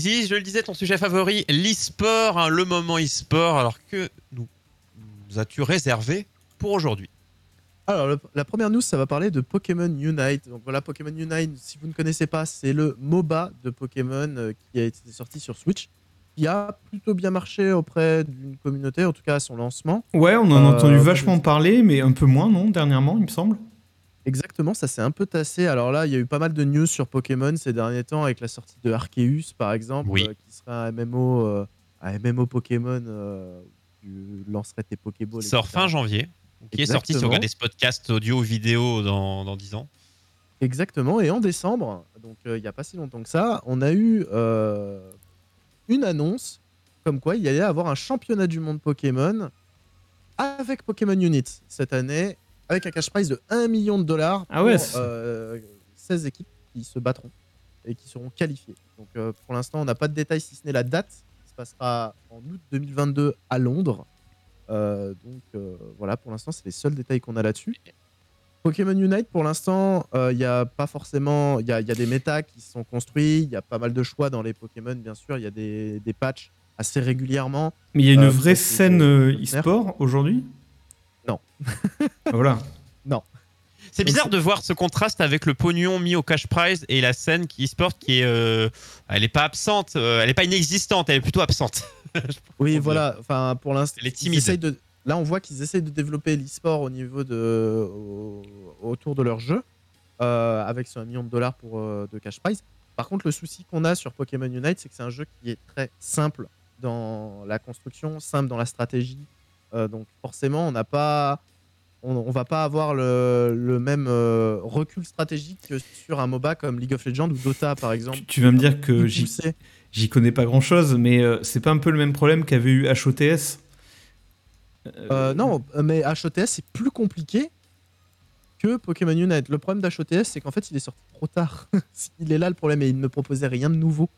Je le disais, ton sujet favori, l'e-sport, hein, le moment e-sport. Alors que nous, nous as-tu réservé pour aujourd'hui? Alors, le- la première news, ça va parler de Pokémon Unite. Donc voilà, Pokémon Unite, si vous ne connaissez pas, c'est le MOBA de Pokémon euh, qui a été sorti sur Switch, qui a plutôt bien marché auprès d'une communauté, en tout cas à son lancement. Ouais, on en a Euh, entendu moi, vachement parler, mais un peu moins, non, dernièrement, il me semble. Exactement, ça s'est un peu tassé. Alors là, il y a eu pas mal de news sur Pokémon ces derniers temps, avec la sortie de Arceus, par exemple, Oui. euh, qui serait un MMO, euh, un MMO Pokémon, euh, où tu lancerais tes Pokéballs. Sort etc. fin janvier, qui est sorti si vous Exactement. regardez ce podcast audio vidéo dans, dans 10 ans. Exactement. Et en décembre, donc euh, il n'y a pas si longtemps que ça, on a eu euh, une annonce comme quoi il y allait avoir un championnat du monde Pokémon avec Pokémon Unit cette année, avec un cash prize de 1 million de dollars pour Ah ouais, c'est- euh, 16 équipes qui se battront et qui seront qualifiées. Donc euh, pour l'instant, on n'a pas de détails si ce n'est la date. qui se passera en août 2022 à Londres. Euh, donc voilà, pour l'instant, c'est les seuls détails qu'on a là-dessus. Pokémon Unite, pour l'instant, il n'y a pas forcément. Il y a, y a des méta qui sont construits, il y a pas mal de choix dans les Pokémon, bien sûr. Il y a des, des patchs assez régulièrement. Mais il y a une Euh, vraie scène e-sport aujourd'hui? Non. voilà. C'est Donc, bizarre c'est- de voir ce contraste avec le pognon mis au cash prize et la scène qui e-sport qui est. euh, elle n'est pas absente, euh, elle n'est pas inexistante, elle est plutôt absente. Oui, voilà. Enfin, pour l'instant, Elle est ils timide. essayent de. Là, on voit qu'ils essayent de développer l'e-sport au niveau de au- autour de leur jeu, euh, avec ce 1 million de dollars pour euh, de cash prize. Par contre, le souci qu'on a sur Pokémon Unite, c'est que c'est un jeu qui est très simple dans la construction, simple dans la stratégie. Euh, donc, forcément, on n'a pas, on, on va pas avoir le, le même euh, recul stratégique que sur un MOBA comme League of Legends ou Dota, par exemple. Tu, tu vas me dire que j'y connais pas grand chose, mais euh, c'est pas un peu le même problème qu'avait eu HOTS Euh, non, mais HOTS, c'est plus compliqué que Pokémon Unite. Le problème d'HOTS, c'est qu'en fait, il est sorti trop tard. il est là le problème et il ne proposait rien de nouveau.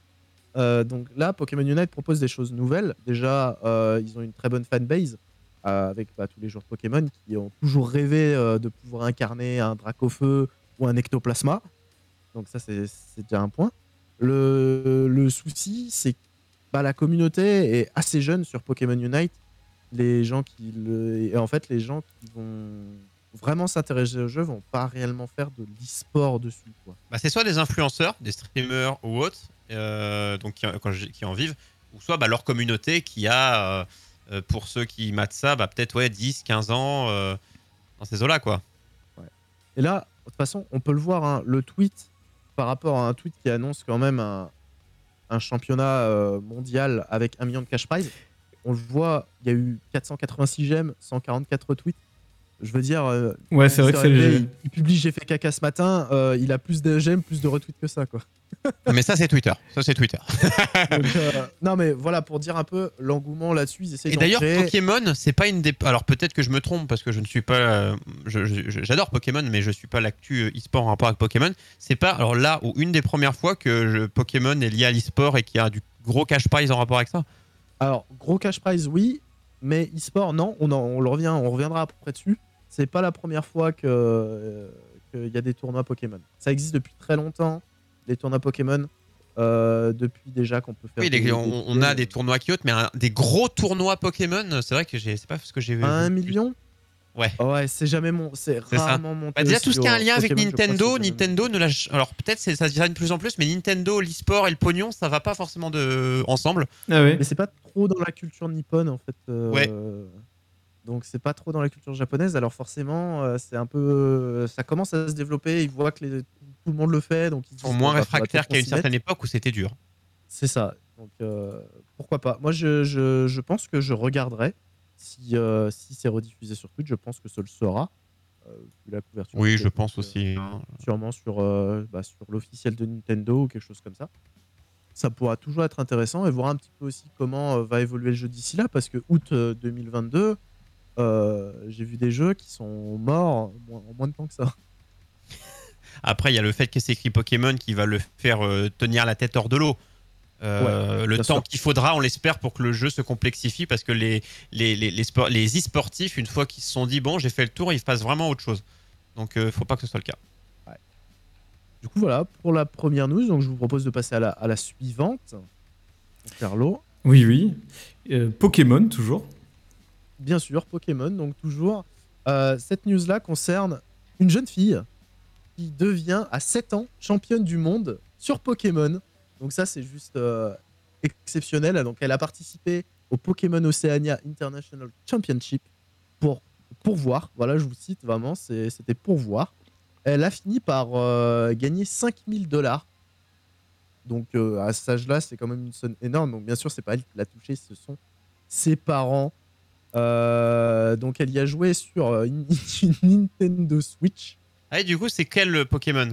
Donc là, Pokémon Unite propose des choses nouvelles. Déjà, ils ont une très bonne fanbase avec bah, tous les joueurs Pokémon qui ont toujours rêvé euh, de pouvoir incarner un Dracofeu ou un Ectoplasma. Donc ça, c'est déjà un point. Le, souci, c'est que bah, la communauté est assez jeune sur Pokémon Unite. Les gens qui. Et en fait, les gens qui vont vraiment s'intéresser au jeu vont pas réellement faire de l'e-sport dessus. Bah, c'est soit des influenceurs, des streamers ou autres, euh, donc qui, en vivent, ou soit bah, leur communauté qui a, euh, euh, pour ceux qui matent ça, bah, peut-être ouais, 10, 15 ans euh, dans ces eaux-là. quoi. Et là, de toute façon, on peut le voir, hein, le tweet par rapport à un tweet qui annonce quand même un, championnat euh, mondial avec un million de cash prize. On le voit, il y a eu 486 j'aime, 144 retweets. Je veux dire, euh, Ouais, c'est vrai que c'est arrivé, le il, il publie J'ai fait caca ce matin, euh, il a plus de j'aime, plus de retweets que ça, quoi. Mais ça, c'est Twitter. Ça, c'est Twitter. Donc, euh, non, mais voilà, pour dire un peu l'engouement là-dessus, ils essayent Et d'ailleurs, créer. Pokémon, c'est pas une des. Alors peut-être que je me trompe parce que je ne suis pas. euh, J'adore Pokémon, mais je suis pas l'actu e-sport en rapport avec Pokémon. C'est pas alors là où une des premières fois que je- Pokémon est lié à l'e-sport et qu'il y a du gros cash prize en rapport avec ça. Alors, gros cash prize, oui, mais e-sport, non, on, en- on le revient, on reviendra à peu près dessus. C'est pas la première fois que euh, qu'il y a des tournois Pokémon. Ça existe depuis très longtemps, les tournois Pokémon. euh, depuis déjà qu'on peut faire. Oui, les- des- on, on a des tournois qui mais un- des gros tournois Pokémon, c'est vrai que j'ai- c'est pas ce que j'ai vu. Un million Ouais. Ouais, c'est jamais mon. C'est rarement monté. Bah, déjà, tout ce qui a un lien avec Pokémon, Nintendo, Nintendo ne lâche. Alors peut-être ça se dira de plus en plus, mais Nintendo, l'e-sport et le pognon, ça va pas forcément de... ensemble. Ah ouais. Mais c'est pas trop dans la culture nippone en fait. euh, Ouais. Donc c'est pas trop dans la culture japonaise. Alors forcément, euh, c'est un peu, euh, ça commence à se développer. Ils voient que les- tout le monde le fait, donc ils sont moins bah, réfractaires qu'à une certaine époque où c'était dur. C'est ça. Donc euh, pourquoi pas. Moi, je, je, je pense que je regarderai si euh, si c'est rediffusé sur Twitch. Je pense que ce le sera. euh, vu la couverture. Oui, je pense aussi. hein. sûrement sur, bah, sur l'officiel de Nintendo ou quelque chose comme ça. Ça pourra toujours être intéressant et voir un petit peu aussi comment va évoluer le jeu d'ici là, parce que août euh, 2022, euh, j'ai vu des jeux qui sont morts en moins, de temps que ça. Après, il y a le fait que c'est écrit Pokémon qui va le faire euh, tenir la tête hors de l'eau. Euh, le temps qu'il faudra, on l'espère, pour que le jeu se complexifie, parce que les, les, les, les, sport- les e-sportifs, une fois qu'ils se sont dit, bon, j'ai fait le tour, ils fassent vraiment autre chose. Donc, euh, faut pas que ce soit le cas. Du coup, voilà pour la première news. Donc, je vous propose de passer à la, à la suivante. Carlo. Oui, oui. Euh, Pokémon, toujours. Bien sûr, Pokémon, donc toujours. Euh, cette news-là concerne une jeune fille qui devient à 7 ans championne du monde sur Pokémon. Donc ça, c'est juste euh, exceptionnel. Donc elle a participé au Pokémon Oceania International Championship pour, pour voir. Voilà, je vous cite vraiment, c'était pour voir. Elle a fini par euh, gagner 5000 dollars. Donc à cet âge-là, c'est quand même une somme énorme. Donc bien sûr, c'est pas elle qui l'a touché, ce sont ses parents. Euh, donc elle y a joué sur euh, une, une Nintendo Switch. Ah, et du coup, c'est quel euh, Pokémon?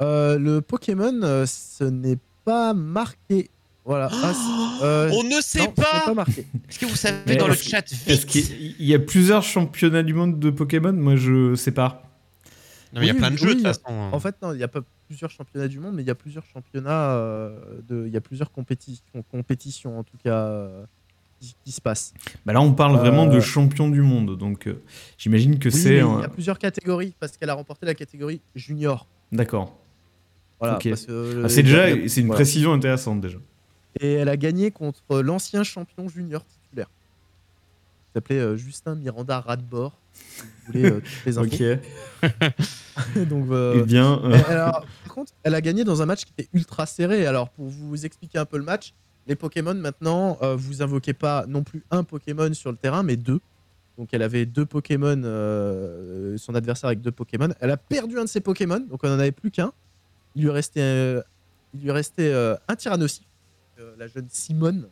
Euh, le Pokémon, ce n'est pas marqué. Voilà. Ah, euh, On ne sait non, ce n'est pas pas marqué. Est-ce que vous savez Mais dans le chat Est-ce qu'il y a plusieurs championnats du monde de Pokémon Moi, je sais pas. Non, mais il y a plein de oui, jeux de toute façon. hein. En fait, non, il n'y a pas plusieurs championnats du monde, mais il y a plusieurs championnats, euh, de, il y a plusieurs compétitions, compétitions en tout cas, euh, qui, se passent. Bah là, on parle vraiment de Euh, champion du monde. Donc, euh, j'imagine que Oui, c'est. il y a plusieurs catégories parce qu'elle a remporté la catégorie junior. D'accord. Voilà, Ah, c'est déjà c'est une voilà. précision intéressante déjà. Et elle a gagné contre l'ancien champion junior titulaire. Il s'appelait euh, Justin Miranda Radbord. Si vous voulez euh, toutes les infos. Ok. Donc, euh, bien, euh, Et alors, par contre, elle a gagné dans un match qui était ultra serré. Alors, pour vous expliquer un peu le match, les Pokémon maintenant, euh, vous invoquez pas non plus un Pokémon sur le terrain, mais deux. Donc, elle avait deux Pokémon, euh, son adversaire avec deux Pokémon. Elle a perdu un de ses Pokémon, donc on en avait plus qu'un. Il lui restait, euh, il lui restait euh, un Tyrannosif, la jeune Simone,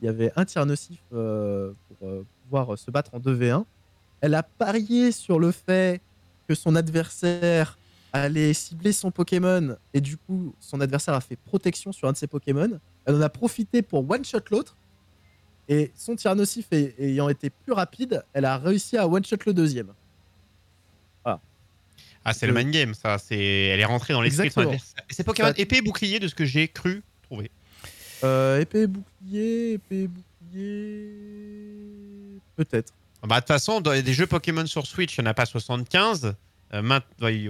qui avait un Tyrannosif pour pouvoir se battre en 2v1. Elle a parié sur le fait que son adversaire allait cibler son Pokémon et du coup son adversaire a fait protection sur un de ses Pokémon. Elle en a profité pour one-shot l'autre et son Tyrannosif ay- ayant été plus rapide, elle a réussi à one-shot le deuxième. Ah, c'est le mind game, ça. C'est... Elle est rentrée dans l'esprit de c'est Pokémon Ça- épée et bouclier de ce que j'ai cru trouver. Euh, épée et bouclier, épée et bouclier, peut-être. Bah, de toute façon, dans des jeux Pokémon sur Switch, il n'y en a pas 75. Euh,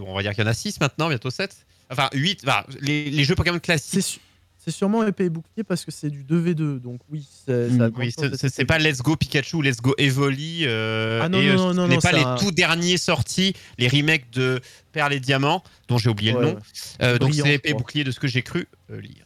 On va dire qu'il y en a 6 maintenant, bientôt 7. Enfin, 8. Bah, les, les jeux Pokémon C'est classiques. c'est sûrement épée et bouclier parce que c'est du 2v2, donc oui, c'est- ça a de Oui, c'est- c'est c'est pas Let's Go Pikachu ou Let's Go Evoli. euh, Ah non, et non, euh, non, ce non, n'est non, pas c'est les un- tout derniers sortis, les remakes de Perles et Diamants, dont j'ai oublié Ouais, le nom. ouais. Euh, donc c'est épée et bouclier de ce que j'ai cru euh, lire.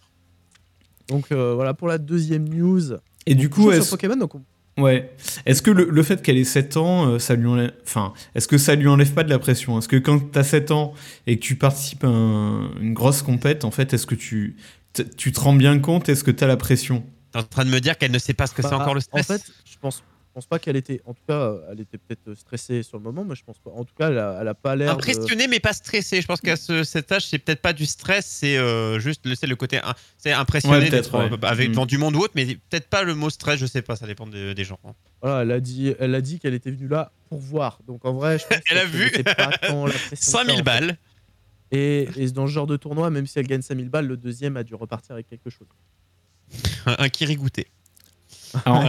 Donc euh, voilà pour la deuxième news. et du coup, est-ce Pokémon, donc on- ouais. est-ce que le, le fait qu'elle ait 7 ans, euh, ça lui enlève, enfin, est-ce que ça lui enlève pas de la pression? Est-ce que quand t'as 7 ans et que tu participes à un- une grosse compète, en fait, est-ce que tu t- tu te rends bien compte? Est-ce que t'as la pression? T'es en train de me dire qu'elle ne sait pas ce que c'est Bah, encore le stress? En fait, je pense, pense pas qu'elle était. En tout cas, euh, elle était peut-être stressée sur le moment, mais je pense pas. En tout cas, elle a, elle a pas l'air. de- Impressionné mais pas stressé. Je pense qu'à ce- cet âge, c'est peut-être pas du stress, c'est euh, juste le, côté c'est impressionné Ouais, d'être, euh, ouais. avec Mm. devant du monde ou autre, mais peut-être pas le mot stress. Je sais pas, ça dépend de- des gens. hein. Voilà, elle a dit, elle a dit qu'elle était venue là pour voir. Donc en vrai, je pense Elle a vu. pas tant la pression que ça, 5000 en fait. balles. Et, et dans ce genre de tournoi, même si elle gagne 5000 balles, le deuxième a dû repartir avec quelque chose. Un, un kirigouté. Alors,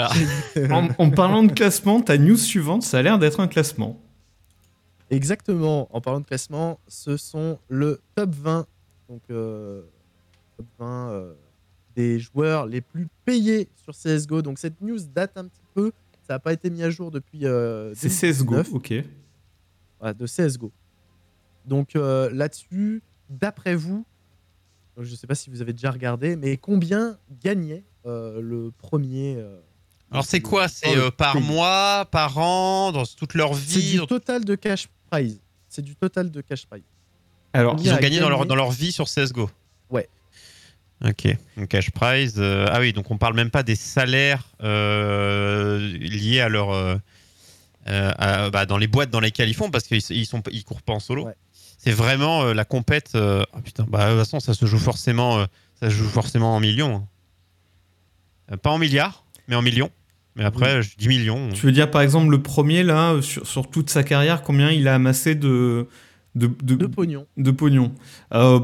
Voilà. en, en parlant de classement, ta news suivante, ça a l'air d'être un classement. Exactement. En parlant de classement, ce sont le top 20. Donc, euh, top 20 euh, des joueurs les plus payés sur CSGO. Donc, cette news date un petit peu. Ça n'a pas été mis à jour depuis. euh, C'est CSGO, 2019. ok. Voilà, de CSGO. Donc, euh, là-dessus, d'après vous, je ne sais pas si vous avez déjà regardé, mais combien gagnait euh, le premier euh, Alors c'est quoi? C'est euh, par pays? mois, par an, dans toute leur C'est vie du dans- total de cash prize. C'est du total de cash prize. Alors, Ils ont gagné dans leur, dans leur vie sur CSGO. Ouais. Ok. Donc cash prize. euh, ah oui, donc on parle même pas des salaires euh, liés à leur. à- bah, dans les boîtes dans lesquelles ils font parce qu'ils ils sont ils courent pas en solo. Ouais. C'est vraiment euh, la compète. euh, ah putain, bah de toute façon ça se joue forcément, euh, ça se joue forcément en millions. hein. Pas en milliards, mais en millions. Mais après, je dis millions. tu veux dire par exemple le premier là, sur, sur toute sa carrière, combien il a amassé de de, de, De pognon. de pognon Euh,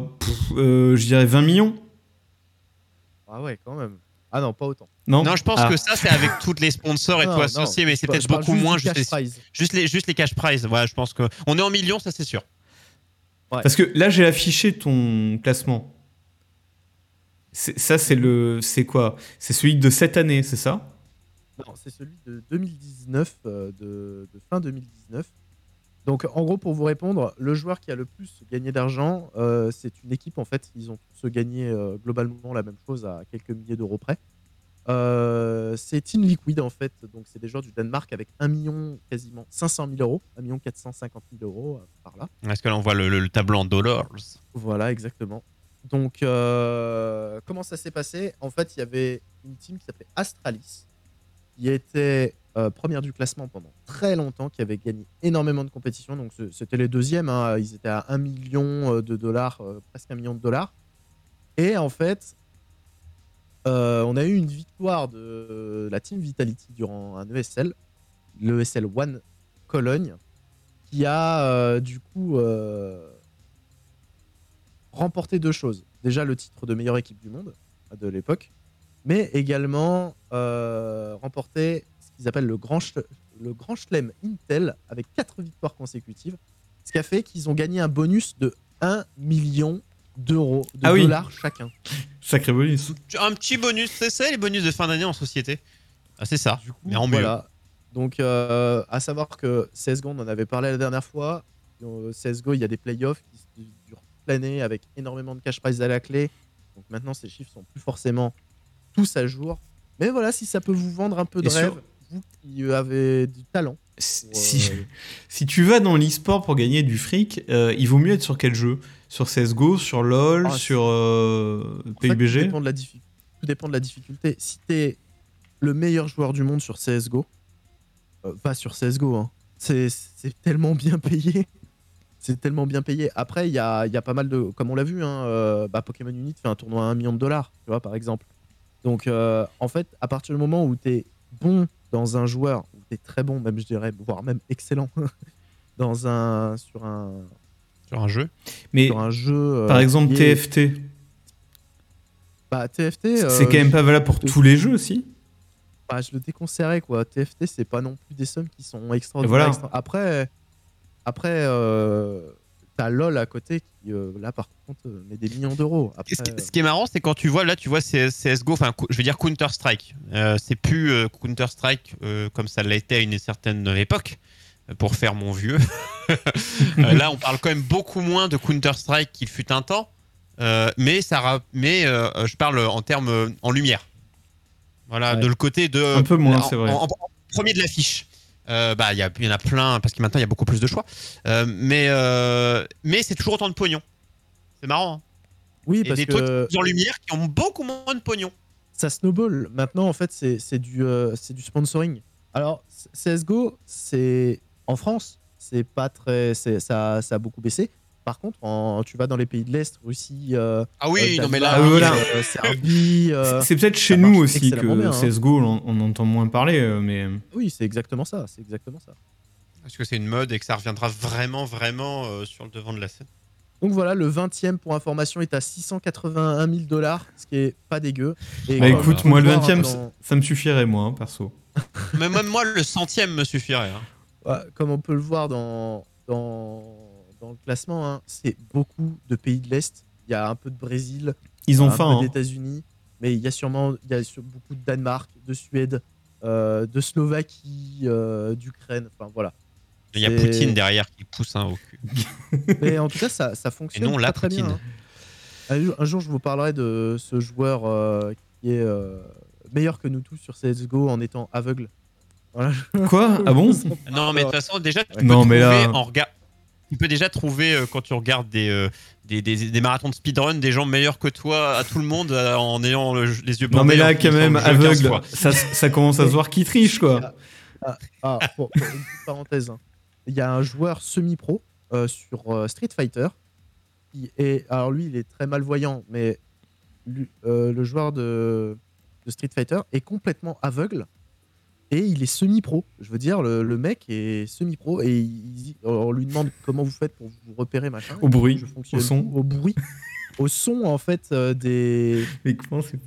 euh, Je dirais 20 millions Ah ouais, quand même. Ah non, pas autant. Non, Non, je pense Ah. que ça, c'est avec toutes les sponsors et Non, tout non, mais c'est peut-être beaucoup juste moins. Juste cash les, prize. juste, les, juste les cash prize. Ouais, je pense que. On est en millions, ça c'est sûr. Parce que là, j'ai affiché ton classement. C'est- Ça, c'est le. C'est quoi? C'est celui de cette année, c'est ça? Non, c'est celui de 2019, euh, de, de fin 2019. Donc, en gros, pour vous répondre, le joueur qui a le plus gagné d'argent, euh, c'est une équipe. En fait, ils ont tous gagné euh, globalement la même chose à quelques milliers d'euros près. Euh, c'est Team Liquid, en fait. Donc, c'est des joueurs du Danemark avec 1 million, quasiment 500 000 euros, 1 million 450 000 euros euh, par là. Est-ce que là on voit le, le- le tableau en dollars Voilà, exactement. Donc, euh, comment ça s'est passé? En fait, il y avait une team qui s'appelait Astralis, qui était première du classement pendant très longtemps, qui avait gagné énormément de compétitions. Donc, c'était les deuxièmes. hein. Ils étaient à 1 million de dollars, presque 1 million de dollars. Et en fait, euh, on a eu une victoire de la team Vitality durant un ESL, le ESL One Cologne, qui a euh, du coup euh, remporté deux choses. Déjà le titre de meilleure équipe du monde de l'époque, mais également remporté ce qu'ils appellent le grand, le grand Chelem Intel avec quatre victoires consécutives, ce qui a fait qu'ils ont gagné un bonus de 1 million d'euros, de Ah oui. dollars chacun. Sacré bonus. Un petit bonus, c'est ça les bonus de fin d'année en société? Ah, C'est ça, Du coup, mais en mieux. voilà. Donc, euh, à savoir que CSGO, on en avait parlé la dernière fois. Euh, CSGO, il y a des playoffs qui durent toute l'année avec énormément de cash prize à la clé. Donc maintenant, ces chiffres sont plus forcément tous à jour. Mais voilà, si ça peut vous vendre un peu de Et sur- rêve, vous qui avez du talent. Si, tu vas dans l'e-sport pour gagner du fric, euh, il vaut mieux être sur quel jeu? Sur CSGO, sur LoL, Ah, sur euh, fait, tout, PUBG dépend de la diffi- tout dépend de la difficulté. Si t'es le meilleur joueur du monde sur CSGO, euh, va sur CSGO. hein. C'est c'est tellement bien payé. C'est tellement bien payé. Après, il y a, il y a pas mal de. Comme on l'a vu, hein, euh, bah, Pokémon Unit fait un tournoi à 1 million de dollars, tu vois, par exemple. Donc, en fait, à partir du moment où tu es bon dans un joueur, très bon, même je dirais, voire même excellent, dans un, sur, un, Sur un jeu. Mais sur un jeu. euh, par exemple, est- TFT, bah, TFT. c'est euh, quand même pas valable pour tous les jeux aussi bah, je le déconseillerais quoi. TFT, c'est pas non plus des sommes qui sont extraordinaires. Voilà. extra- Après, après euh, t'as LOL à côté qui, euh, là, par contre, euh, met des millions d'euros. Après, Ce qui, ce qui est marrant, c'est quand tu vois là, tu vois CS CS:GO, enfin, je veux dire Counter Strike. c'est plus euh, Counter Strike euh, comme ça l'a été à une certaine époque. euh, Pour faire mon vieux, Euh, là on parle quand même beaucoup moins de Counter Strike qu'il fut un temps, Euh, mais ça, mais euh, je parle en termes euh, en lumière. Voilà, Ouais. de le côté de Un peu moins, en- c'est vrai. En, en premier de l'affiche. Euh, bah, il y, y en a plein parce que maintenant il y a beaucoup plus de choix. Euh, mais euh, mais c'est toujours autant de pognon. C'est marrant. hein. oui, Et parce des que trucs en lumière qui ont beaucoup moins de pognon. ça snowball. Maintenant, en fait, c'est c'est du, c'est du sponsoring. Alors, CSGO, c'est en France, c'est pas très, c'est- ça, ça a beaucoup baissé. Par contre, en- tu vas dans les pays de l'Est, Russie, euh, Ah oui, euh, non mais là, voilà. euh, Serbie. euh, C'est- peut-être chez nous aussi que bien, hein. CSGO, on, on entend moins parler, mais Oui, c'est exactement ça. C'est exactement ça. parce que c'est une mode et que ça reviendra vraiment, vraiment euh, sur le devant de la scène? Donc voilà, le 20e pour information est à 681 000 dollars, ce qui est pas dégueu. Et Bah, écoute, moi, le voir 20e, dans- ça me suffirait, moi, hein, perso. Mais même moi, le centième me suffirait. hein. Ouais, comme on peut le voir dans, dans, dans le classement, hein, c'est beaucoup de pays de l'Est. Il y a un peu de Brésil, Ils ont un faim. peu hein. d'États-Unis, mais il y a sûrement il y a sur- beaucoup de Danemark, de Suède, euh, de Slovaquie, euh, d'Ukraine. Enfin voilà. Il y a Poutine derrière qui pousse un au cul. Mais en tout cas, ça, ça fonctionne non, la très, très bien. Poutine. hein. Un, jour, un jour, je vous parlerai de ce joueur euh, qui est euh, meilleur que nous tous sur CSGO en étant aveugle. Voilà. Quoi? Ah bon? Non, mais de toute façon, déjà, tu peux Non, mais trouver là- en regard- Tu peux déjà trouver, euh, quand tu regardes des, euh, des, des- des marathons de speedrun, des gens meilleurs que toi à tout le monde euh, en ayant le- les yeux Non, mais bandés, là, quand même, le jeu 15 aveugle, ça, ça commence à se voir qui triche, quoi. Ah, pour, pour une petite parenthèse, hein. il y a un joueur semi-pro euh, sur euh, Street Fighter. Qui est, alors lui, il est très malvoyant, mais lui- euh, le joueur de, de Street Fighter est complètement aveugle et il est semi-pro. Je veux dire, le, le mec est semi-pro et il- on lui demande comment vous faites pour vous repérer, machin. Au bruit, Je fonctionne au son. au bruit, au son en fait euh, des, Mais comment c'est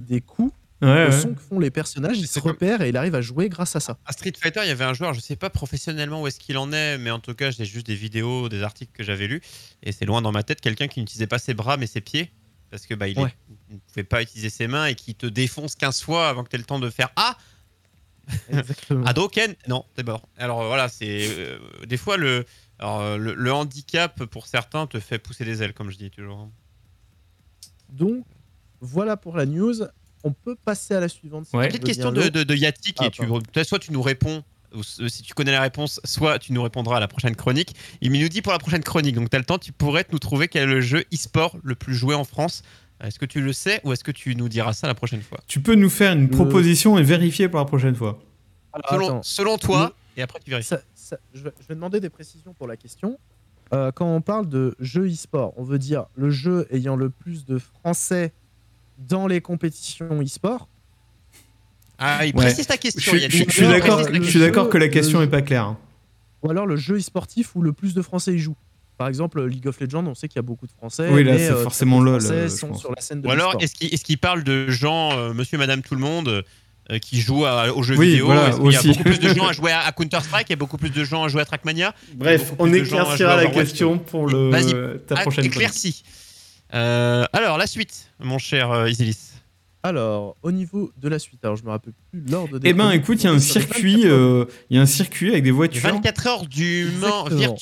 des, coups, Ouais, au ouais. son que font les personnages. Il se comme- repère et il arrive à jouer grâce à ça. À Street Fighter, il y avait un joueur, je sais pas professionnellement où est-ce qu'il en est, mais en tout cas, j'ai juste des vidéos, des articles que j'avais lus, et c'est loin dans ma tête, quelqu'un qui n'utilisait pas ses bras mais ses pieds, parce que bah, il, Ouais. est- il ne pouvait pas utiliser ses mains et qui te défonce 15 fois avant que tu aies le temps de faire Ah Exactement. Non, t'es mort. Alors voilà, c'est. euh, des fois, le, alors, euh, le, le handicap pour certains te fait pousser des ailes, comme je dis toujours. hein. Donc, voilà pour la news. On peut passer à la suivante. si Ouais. Petite question de, de, de Yatik, Ah, et tu, soit tu nous réponds, si tu connais la réponse, soit tu nous répondras à la prochaine chronique. Il nous dit pour la prochaine chronique, donc tu as le temps, tu pourrais nous trouver quel est le jeu e-sport le plus joué en France. Est-ce que tu le sais ou est-ce que tu nous diras ça la prochaine fois? Tu peux nous faire une Le- proposition et vérifier pour la prochaine fois. Alors, selon, toi, et après tu vérifies. Ça- ça- je, vais, je vais demander des précisions pour la question. Euh, quand on parle de jeu e-sport, on veut dire le jeu ayant le plus de Français dans les compétitions e-sport. Ah, il Ouais. précise ta Je, question. je- je Il suis d'accord. Je suis que la question le- est pas claire. hein. Ou alors le jeu e-sportif où le plus de Français y jouent. Par exemple, League of Legends, on sait qu'il y a beaucoup de Français. Oui, là, c'est euh, forcément LOL, euh, sont sur la scène de Ou alors, est-ce qu'il parle de gens, euh, monsieur, madame, tout le monde, euh, qui jouent à- aux jeux Oui, vidéo? voilà, qu'il y a beaucoup plus de gens à jouer à, à Counter-Strike? Et beaucoup plus de gens à jouer à Trackmania? Bref, on éclaircira la question pour le, Vas-y. ta Ah, prochaine éclairci. Euh, alors, la suite, mon cher euh, Isilis. Alors, au niveau de la suite, alors je me rappelle plus l'ordre des. Eh ben, écoute, il y a un circuit, 24 heures. euh, il y a un circuit avec des voitures. 24 heures du Mans Exactement.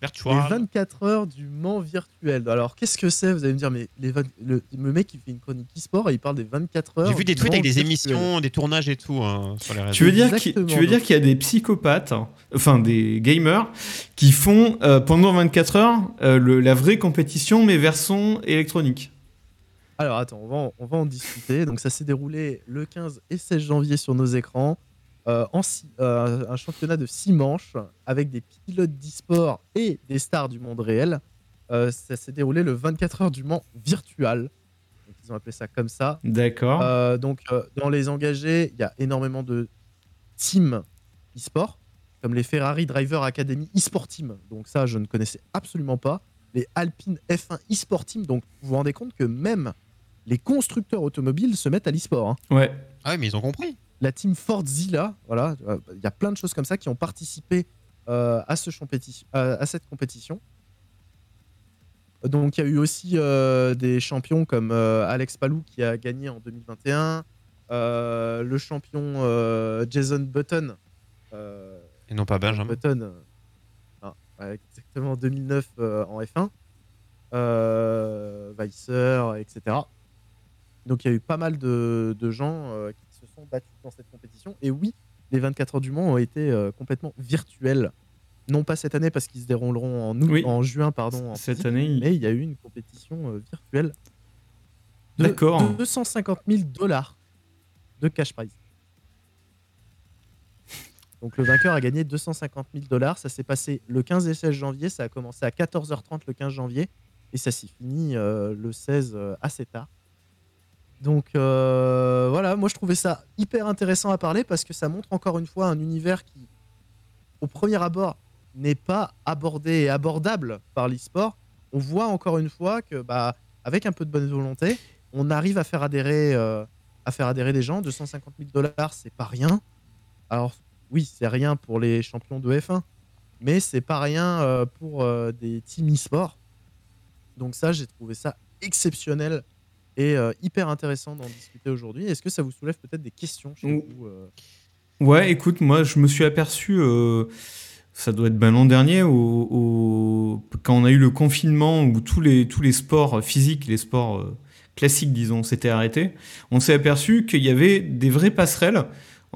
Virtuel. Les Virtual. 24 heures du Mans virtuel. Alors, qu'est-ce que c'est Vous allez me dire, mais les 20 le, le mec, il fait une chronique e-sport et il parle des 24 heures. J'ai vu des tweets avec des virtuel. émissions, des tournages et tout hein, sur les réseaux. Tu veux dire qu'il y a des psychopathes, hein, enfin des gamers, qui font euh, pendant 24 heures euh, le- la vraie compétition mais version électronique? Alors, attends, on va, en, on va en discuter. Donc, ça s'est déroulé le 15 et 16 janvier sur nos écrans. Euh, en six- euh, un championnat de 6 manches avec des pilotes d'e-sport et des stars du monde réel. Euh, ça s'est déroulé le 24 heures du Mans virtual. Donc, ils ont appelé ça comme ça. D'accord. Euh, donc, euh, dans les engagés, il y a énormément de teams e-sport, comme les Ferrari Driver Academy e-sport team. Donc, ça, je ne connaissais absolument pas. Les Alpine F1 e-sport team. Donc, vous vous rendez compte que même les constructeurs automobiles se mettent à l'e-sport. hein. Ouais. Ah oui, mais ils ont compris. La team Fordzilla, voilà, euh, il y a plein de choses comme ça qui ont participé euh, à, ce à, à cette compétition. Donc il y a eu aussi euh, des champions comme euh, Alex Palou qui a gagné en 2021, euh, le champion Jason Button, Et non pas Benjamin. Button, non, exactement en 2009 euh, en F1, euh, Weiser, etc. Donc il y a eu pas mal de, de gens qui sont battus dans cette compétition. Et oui, les 24 heures du Mans ont été euh, complètement virtuels. Non pas cette année parce qu'ils se dérouleront en, août- Oui. en juin, pardon. en Cette physique, année, mais il y a eu une compétition euh, virtuelle. de D'accord. 250 000 dollars de cash prize. Donc le vainqueur a gagné 250 000 dollars. Ça s'est passé le 15 et 16 janvier. Ça a commencé à 14h30 le 15 janvier. Et ça s'est fini euh, le 16 euh, assez tard. Donc euh, voilà, moi je trouvais ça hyper intéressant à parler parce que ça montre encore une fois un univers qui, au premier abord, n'est pas abordé et abordable par l'e-sport. On voit encore une fois que, bah, avec un peu de bonne volonté, on arrive à faire adhérer, euh, à faire adhérer des gens. 250 000 dollars, c'est pas rien. Alors oui, c'est rien pour les champions de F1, mais c'est pas rien euh, pour des teams e-sport. Donc ça, j'ai trouvé ça exceptionnel et euh, hyper intéressant d'en discuter aujourd'hui. Est-ce que ça vous soulève peut-être des questions chez Ou- vous euh Ouais, écoute, moi je me suis aperçu, euh, ça doit être ben, l'an dernier, au, au- quand on a eu le confinement où tous les, tous les sports physiques, les sports euh, classiques, disons, s'étaient arrêtés, on s'est aperçu qu'il y avait des vraies passerelles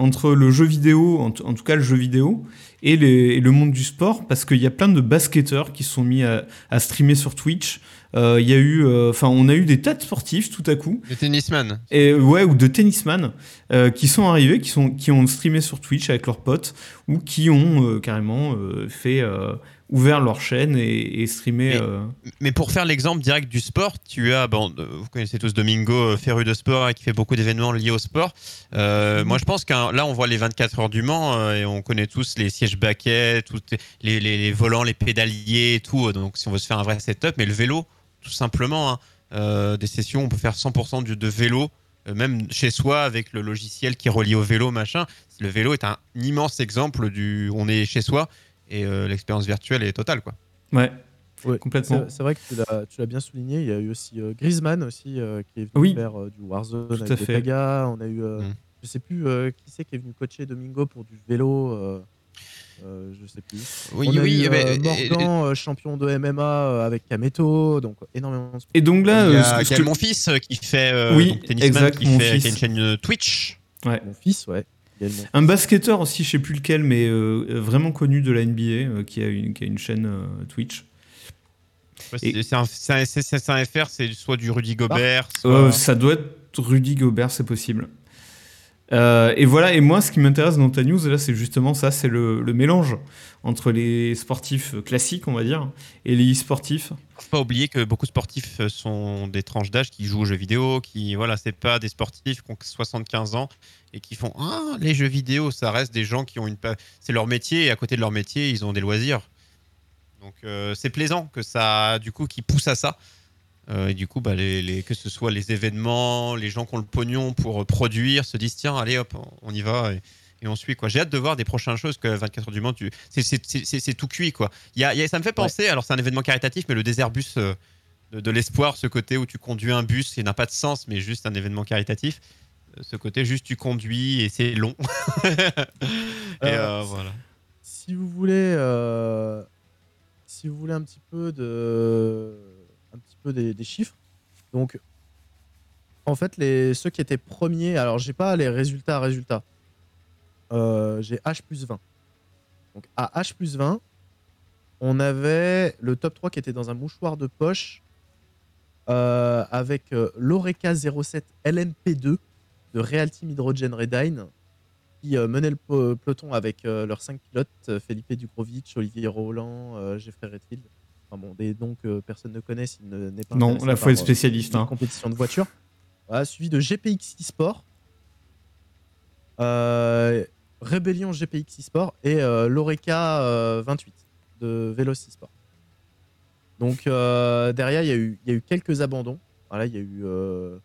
entre le jeu vidéo, en, tout cas le jeu vidéo, et, les- et le monde du sport, parce qu'il y a plein de basketteurs qui se sont mis à, à streamer sur Twitch. Euh, Il y a eu, euh, enfin, on a eu des tas de sportifs tout à coup. Le tennisman. Et ouais, ou de tennisman euh, qui sont arrivés, qui, sont, qui ont streamé sur Twitch avec leurs potes, ou qui ont carrément fait ouvert leur chaîne et, et streamé. Mais- euh, Mais pour faire l'exemple direct du sport, tu as, bon, euh, vous connaissez tous Domingo, euh, féru de sport et qui fait beaucoup d'événements liés au sport. Euh, Moi, je pense que là, on voit les 24 heures du Mans et on connaît tous les sièges baquets, tous les, les- les volants, les pédaliers et tout. Donc, si on veut se faire un vrai setup, mais le vélo, tout simplement, hein, euh, des sessions, on peut faire 100% du- de vélo. Même chez soi, avec le logiciel qui est relié au vélo, machin. Le vélo est un immense exemple du. On est chez soi et euh, l'expérience virtuelle est totale, quoi. Ouais. Ouais, Complètement. C'est c'est vrai que tu l'as- bien souligné. Il y a eu aussi euh, Griezmann aussi euh, qui est venu Oui. faire euh, du Warzone Tout avec à des fait. Tagas. On a eu, euh, Mm. je sais plus euh, qui c'est qui est venu coacher Domingo pour du vélo. euh, euh, je sais plus. Oui, On a oui, eu, ben, euh, et- et- Morgan, euh, champion de MMA euh, avec Kameto, donc énormément de Et donc là, il y euh, a, ce que- mon fils qui fait euh, Oui, donc, tennisman, exact, qui, fait, qui a une chaîne Twitch. Mon fils, ouais. Un basketteur aussi, je sais plus lequel, mais euh, vraiment connu de la NBA, euh, qui, a une, qui a une chaîne euh, Twitch. Ouais, C'est un, un- FR, c'est soit du Rudy Gobert, soit... Euh, ça doit être Rudy Gobert, c'est possible. Euh, et voilà, et moi, ce qui m'intéresse dans ta news, là, c'est justement ça, c'est le, le mélange entre les sportifs classiques, on va dire, et les e-sportifs. Faut pas oublier que beaucoup de sportifs euh, sont des tranches d'âge qui jouent aux jeux vidéo, qui voilà, c'est pas des sportifs qui ont 75 ans et qui font ah les jeux vidéo, ça reste des gens qui ont une c'est leur métier et à côté de leur métier, ils ont des loisirs. Donc euh, c'est plaisant que ça du coup qui pousse à ça. Euh, et du coup, bah, les, que ce soit les événements, les gens qui ont le pognon pour produire, se disent tiens, allez hop, on y va et on suit quoi. J'ai hâte de voir des prochaines choses que 24 heures du Mans. Tu... C'est, tout cuit quoi. Y a- y a- ça me fait penser, alors c'est un événement caritatif, mais le désert bus euh, de, de l'espoir, ce côté où tu conduis un bus, qui n'a pas de sens, mais juste un événement caritatif. Euh, Ce côté juste tu conduis et c'est long. et Euh, voilà. si vous voulez, si vous voulez un petit peu de, un petit peu des, des chiffres, donc en fait les ceux qui étaient premiers, alors j'ai pas les résultats résultats, j'ai H plus 20. Donc à H plus 20, on avait le top 3 qui était dans un mouchoir de poche euh, avec euh, l'Oreca 07 LMP2 de Real Team Hydrogen Redine qui euh, menait le peloton avec euh, leurs cinq pilotes, euh, Felipe Dubrovic, Olivier Roland, euh, Jeffrey Redfield. Enfin bon, des noms que personne ne connaît s'il ne- n'est pas Non, la fois est euh, spécialiste. Hein. compétition de voiture. Voilà, suivi de GPX e-sport, euh, Rebellion GPX e-sport et euh, l'Oreca euh, 28 de Velos e-sport. Donc euh, derrière, il y, a eu- il y a eu quelques abandons. Voilà, il y a eu euh,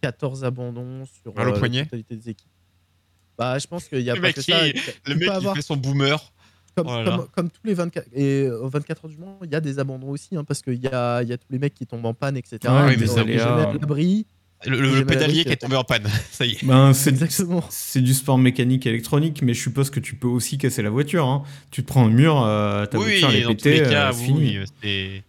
14 abandons sur euh, la totalité des équipes. Bah, je pense qu'il y a Le pas mec que qui- ça. Le mec qui avoir- fait son boomer. comme, Oh comme- comme tous les 24 et euh, aux 24 heures du Mans, il y a des abandons aussi, hein, parce qu'il y a, il y a tous les mecs qui tombent en panne, etc. Ouais, oui, mais ça, jamais Léa, à l'abri. Le, pédalier qui est tombé en panne. Ça y est. Ben, c'est Exactement. c'est du sport mécanique électronique, mais je suppose que tu peux aussi casser la voiture. hein. Tu te prends un mur, euh, ta oui, voiture elle est pétée, les cas, euh, c'est fini. oui, c'est-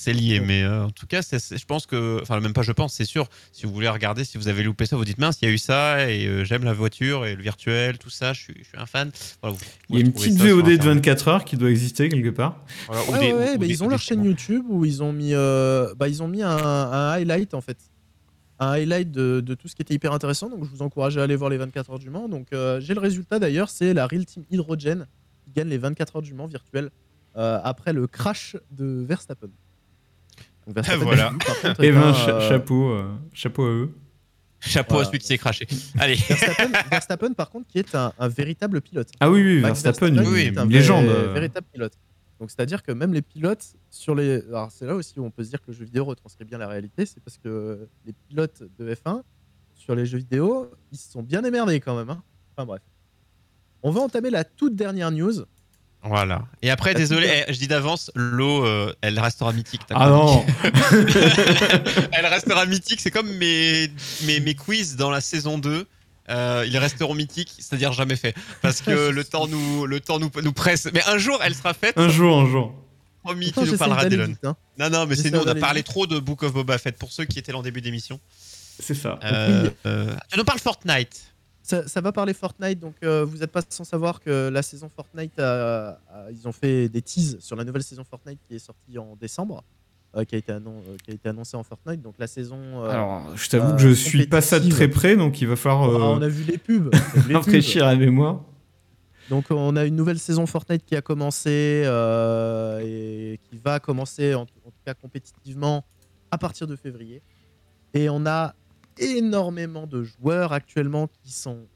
c'est lié. Mais euh, en tout cas, c'est- c'est- je pense que, enfin, même pas, je pense, c'est sûr. Si vous voulez regarder, si vous avez loupé ça, vous dites mince, il y a eu ça et euh, j'aime la voiture et le virtuel, tout ça. Je suis, je suis un fan. Voilà, vous Il y a une petite VOD de Internet. 24 heures qui doit exister quelque part. Voilà, ou Ouais, des- ouais, ouais, ou bah, des- ils ont leur chaîne. YouTube où ils ont mis, euh, bah, ils ont mis un, un highlight en fait. Un highlight de, de tout ce qui était hyper intéressant. Donc je vous encourage à aller voir les 24 heures du Mans. Donc euh, j'ai le résultat d'ailleurs, c'est la Real Team Hydrogen qui gagne les 24 heures du Mans virtuelles euh, après le crash de Verstappen. Donc, Verstappen, Voilà. lui, contre, Et est ben, cha- euh, chapeau, euh, chapeau à eux. Chapeau à celui qui s'est craché. Allez. Verstappen, Verstappen, par contre, qui est un, un véritable pilote. Ah oui, oui, Max Verstappen, Verstappen, oui, est une un légende. vrai- véritable pilote. Donc c'est-à-dire que même les pilotes sur les, alors c'est là aussi où on peut se dire que le jeu vidéo retranscrit bien la réalité, c'est parce que les pilotes de F1 sur les jeux vidéo, ils se sont bien émerdés quand même. hein. Enfin bref. On va entamer la toute dernière news. Voilà. Et après, La désolé, eh, je dis d'avance, l'eau, euh, elle restera mythique. Ah non elle restera mythique. C'est comme mes, mes, mes quiz dans la saison 2. Euh, ils resteront mythiques, c'est-à-dire jamais fait. Parce que le temps, nous, le temps nous, nous presse. Mais un jour, elle sera faite. Un jour, un jour. Promis, tu nous parleras d'Elon. hein. Non, non, mais c'est nous, on a parlé vite. trop de Book of Boba Fett pour ceux qui étaient là en début d'émission. C'est ça. Euh, euh, tu nous parles Fortnite. Ça, ça va parler Fortnite, donc euh, vous n'êtes pas sans savoir que la saison Fortnite, a- a- ils ont fait des teases sur la nouvelle saison Fortnite qui est sortie en décembre, euh, qui, a été annon- euh, qui a été annoncée en Fortnite. Donc la saison. euh, Alors, je t'avoue que je suis pas ça de très près, donc il va falloir ah, on a vu les pubs. rafraîchir la mémoire. Donc on a une nouvelle saison Fortnite qui a commencé et qui va commencer en, en tout cas compétitivement à partir de février. Et on a énormément de joueurs actuellement qui sont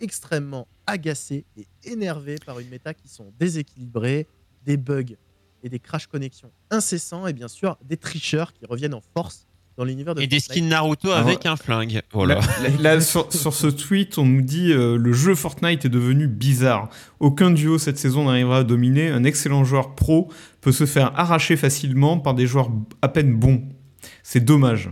extrêmement agacés et énervés par une méta qui sont déséquilibrées, des bugs et des crash connexions incessants et bien sûr des tricheurs qui reviennent en force dans l'univers de Et des skins Naruto Ah, avec un flingue. Voilà. Là, là, sur, sur ce tweet, on nous dit euh, le jeu Fortnite est devenu bizarre. Aucun duo cette saison n'arrivera à dominer. Un excellent joueur pro peut se faire arracher facilement par des joueurs à peine bons. C'est dommage.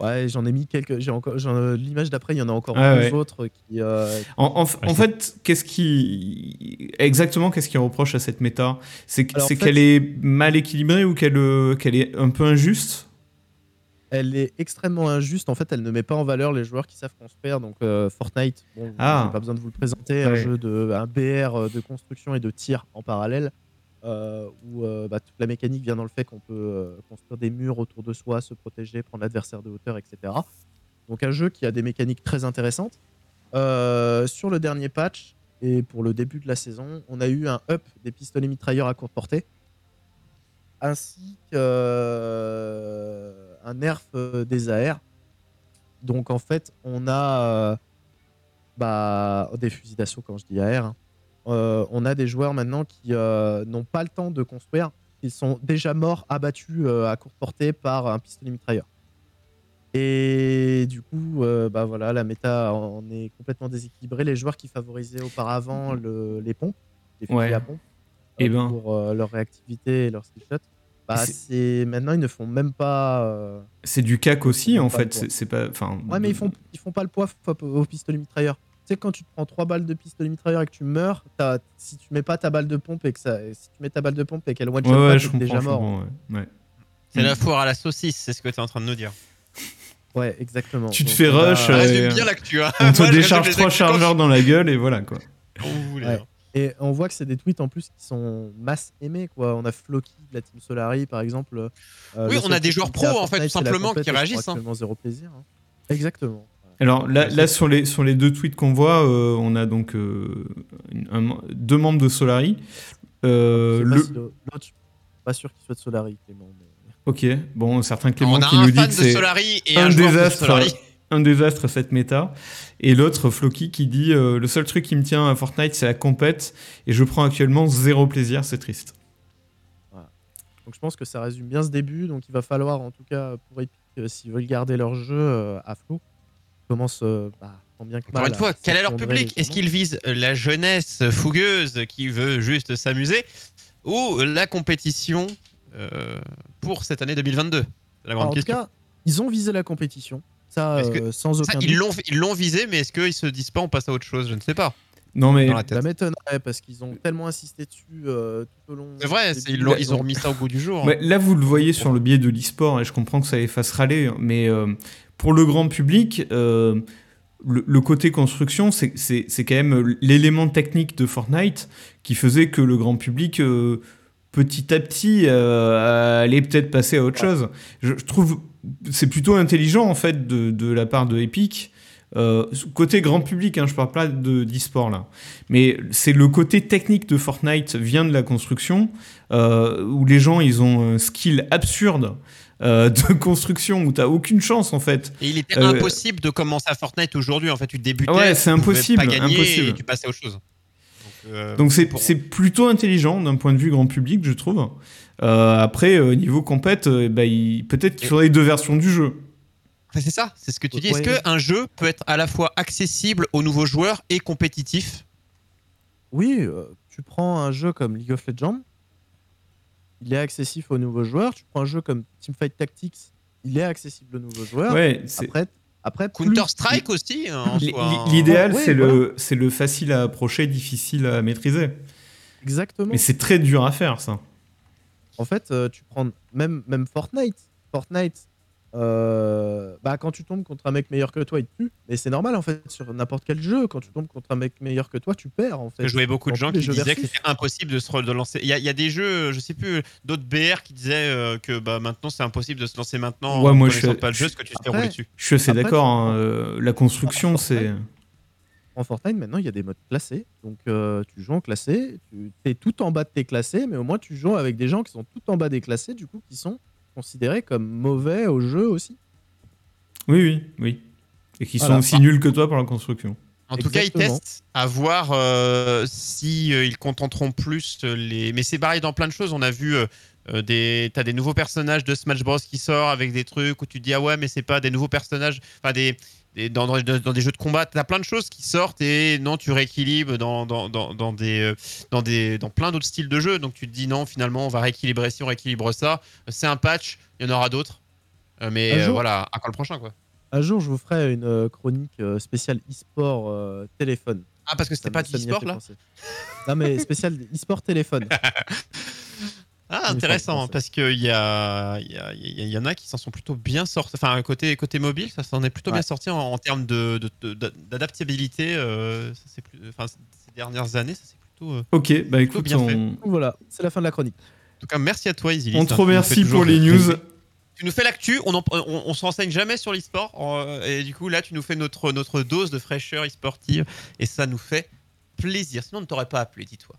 Ouais, j'en ai mis quelques. J'ai encore. L'image d'après, il y en a encore Ah deux ouais. autres qui. euh, En, en- en fait, qu'est-ce qui exactement qu'est-ce qui reproche à cette méta? C'est fait- qu'elle est mal équilibrée ou qu'elle euh, qu'elle est un peu injuste? Elle est extrêmement injuste. En fait, elle ne met pas en valeur les joueurs qui savent construire. Donc, euh, Fortnite, bon, Ah. j'ai pas besoin de vous le présenter, un jeu de un BR de construction et de tir en parallèle, euh, où euh, bah, toute la mécanique vient dans le fait qu'on peut euh, construire des murs autour de soi, se protéger, prendre l'adversaire de hauteur, etc. Donc, un jeu qui a des mécaniques très intéressantes. Sur le dernier patch et pour le début de la saison, on a eu un up des pistolets mitrailleurs à courte portée, ainsi qu'un nerf des AR. Donc en fait, on a bah, des fusils d'assaut quand je dis AR. hein. Euh, on a des joueurs maintenant qui euh, n'ont pas le temps de construire. Ils sont déjà morts, abattus euh, à courte portée par un pistolet mitrailleur. Et du coup, euh, bah voilà, la méta en est complètement déséquilibrée. Les joueurs qui favorisaient auparavant le- les pompes, les Ouais. à pompe, Eh euh, ben. pour euh, leur réactivité et leur skill shot, bah, C'est- maintenant ils ne font même pas. C'est du cac aussi en fait. C'est pas. Enfin. Ouais, mais ils font, ils font pas le poids au pistolet mitrailleur. Tu sais, quand tu te prends 3 balles de pistolet mitrailleur et que tu meurs, t'as- si tu mets pas ta balle de pompe et que ça, si tu mets ta balle de pompe et qu'elle one shot Ouais, ouais, t'es je comprends. déjà mort. comprends, ouais. Ouais. C'est la foire à la saucisse, c'est ce que tu es en train de nous dire. Ouais, exactement. Tu te Donc, fais a- rush, Ça euh, résume bien l'actu. Hein. On te Moi, décharge trois chargeurs dans la gueule et voilà quoi. Ouais. hein. Et on voit que c'est des tweets en plus qui sont masse aimés. Quoi. On a Floki de la team Solari, par exemple. Euh, Oui, on a des joueurs pros, en fait, tout simplement, qui réagissent, hein. zéro plaisir. hein. Exactement. Alors là, sur, les, sur les deux tweets qu'on voit, euh, on a donc euh, un- deux membres de Solari. Euh, le... si le- l'autre, je suis pas sûr qu'il soit de Solari, Clément. mais- Ok, bon, certains Clément qui un nous dit que c'est un désastre. Un désastre cette méta. Et l'autre, Floki, qui dit euh, Le seul truc qui me tient à Fortnite, c'est la compète. Et je prends actuellement zéro plaisir, c'est triste. Donc je pense que ça résume bien ce début. Donc il va falloir, en tout cas pour Epic, euh, s'ils veulent garder leur jeu euh, à flot, commence euh, bah, tant bien que Encore mal une fois, quel est leur public? Est-ce qu'ils visent la jeunesse fougueuse qui veut juste s'amuser ou la compétition euh, pour cette année 2022 C'est la Alors, grande En tout cas, ils ont visé la compétition. Ça, que- euh, sans aucun ils doute. l'ont ils l'ont visé, mais est-ce qu'ils se disent pas on passe à autre chose? Je ne sais pas. Non, mais Dans la Ça m'étonnerait parce qu'ils ont tellement insisté dessus euh, tout au long. C'est vrai, ils, ils ont saison. remis ça au goût du jour. hein. Là, vous le voyez sur le biais de l'e-sport, et je comprends que ça les fasse râler, mais euh, pour le grand public, euh, le, le côté construction, c'est c'est- c'est quand même l'élément technique de Fortnite qui faisait que le grand public, euh, petit à petit, euh, allait peut-être passer à autre chose. Je, je trouve c'est plutôt intelligent, en fait, de, de la part de Epic. Euh, côté grand public, hein, je parle pas de d'e-sport là, mais c'est le côté technique de Fortnite vient de la construction, euh, où les gens ils ont un skill absurde euh, de construction où t'as aucune chance en fait. Et il était impossible de commencer à Fortnite aujourd'hui. En fait, tu débutais. Ouais, c'est impossible, Pas impossible. Et tu passais à autre chose. Donc, c'est pour- plutôt intelligent d'un point de vue grand public, je trouve. Euh, après euh, niveau compète, euh, bah, il- peut-être qu'il faudrait deux versions du jeu. C'est ça, c'est ce que tu dis. Est-ce Ouais. qu'un jeu peut être à la fois accessible aux nouveaux joueurs et compétitif? Oui, euh, tu prends un jeu comme League of Legends, il est accessible aux nouveaux joueurs. Tu prends un jeu comme Teamfight Tactics, il est accessible aux nouveaux joueurs. Ouais, c'est- Après, après plus- Counter-Strike aussi, hein, hein. L'idéal, Ouais, c'est voilà. le, c'est le facile à approcher, difficile à maîtriser. Exactement. Mais c'est très dur à faire, ça. En fait, euh, tu prends même, même Fortnite. Fortnite, euh, bah, quand tu tombes contre un mec meilleur que toi, il te tue. Mais c'est normal, en fait, sur n'importe quel jeu. Quand tu tombes contre un mec meilleur que toi, tu perds, en fait. Je jouais beaucoup de gens qui disaient que versus. c'était impossible de se relancer. Il y, a- il y a des jeux, je sais plus, d'autres BR qui disaient euh, que bah, maintenant c'est impossible de se lancer maintenant Ouais, en moi, je suis- pas le jeu je- parce que tu t'es Après- roulé dessus. Je suis assez d'accord. hein, euh, la construction, c'est. En Fortnite, maintenant, il y a des modes classés. Donc, euh, tu joues en classé, tu es tout en bas de tes classés, mais au moins, tu joues avec des gens qui sont tout en bas des classés, du coup, qui sont considérés comme mauvais au jeu aussi. Oui, oui, oui. Et qui Voilà. sont aussi nuls que toi pour la construction. En tout cas, ils testent à voir euh, si euh, ils contenteront plus les. Mais c'est pareil dans plein de choses. On a vu euh, euh, des, t'as des nouveaux personnages de Smash Bros qui sortent avec des trucs où tu te dis ah ouais mais c'est pas des nouveaux personnages, enfin des, dans, dans- dans des jeux de combat, t'as plein de choses qui sortent et non tu rééquilibres dans, dans, dans, dans des, euh, dans des dans plein d'autres styles de jeux, donc tu te dis non finalement on va rééquilibrer si on rééquilibre ça, c'est un patch, il y en aura d'autres, Euh, mais jour- voilà à quand le prochain quoi. Un jour, je vous ferai une euh, chronique spéciale e-sport euh, téléphone. Ah parce que c'était pas fait là penser. Non, mais spécial e-sport téléphone. Ah, intéressant, parce qu'il y, a, il y, a- il y a- il y en a qui s'en sont plutôt bien sortis. Enfin, côté, côté mobile, ça s'en est plutôt bien sorti en, en termes de, de- de- d'adaptabilité. euh, ça, c'est plus, enfin, ces dernières années, ça c'est plutôt. euh, Ok, bah écoute, bien fait. on, Donc voilà, c'est la fin de la chronique. En tout cas, merci à toi, Isilis. on hein, te fais remercie pour les news. Tu nous fais l'actu, on, en- on, on se renseigne jamais sur l'e-sport, euh, et du coup, là, tu nous fais notre, notre dose de fraîcheur e-sportive, et ça nous fait plaisir. Sinon, on ne t'aurait pas appelé, dis-toi.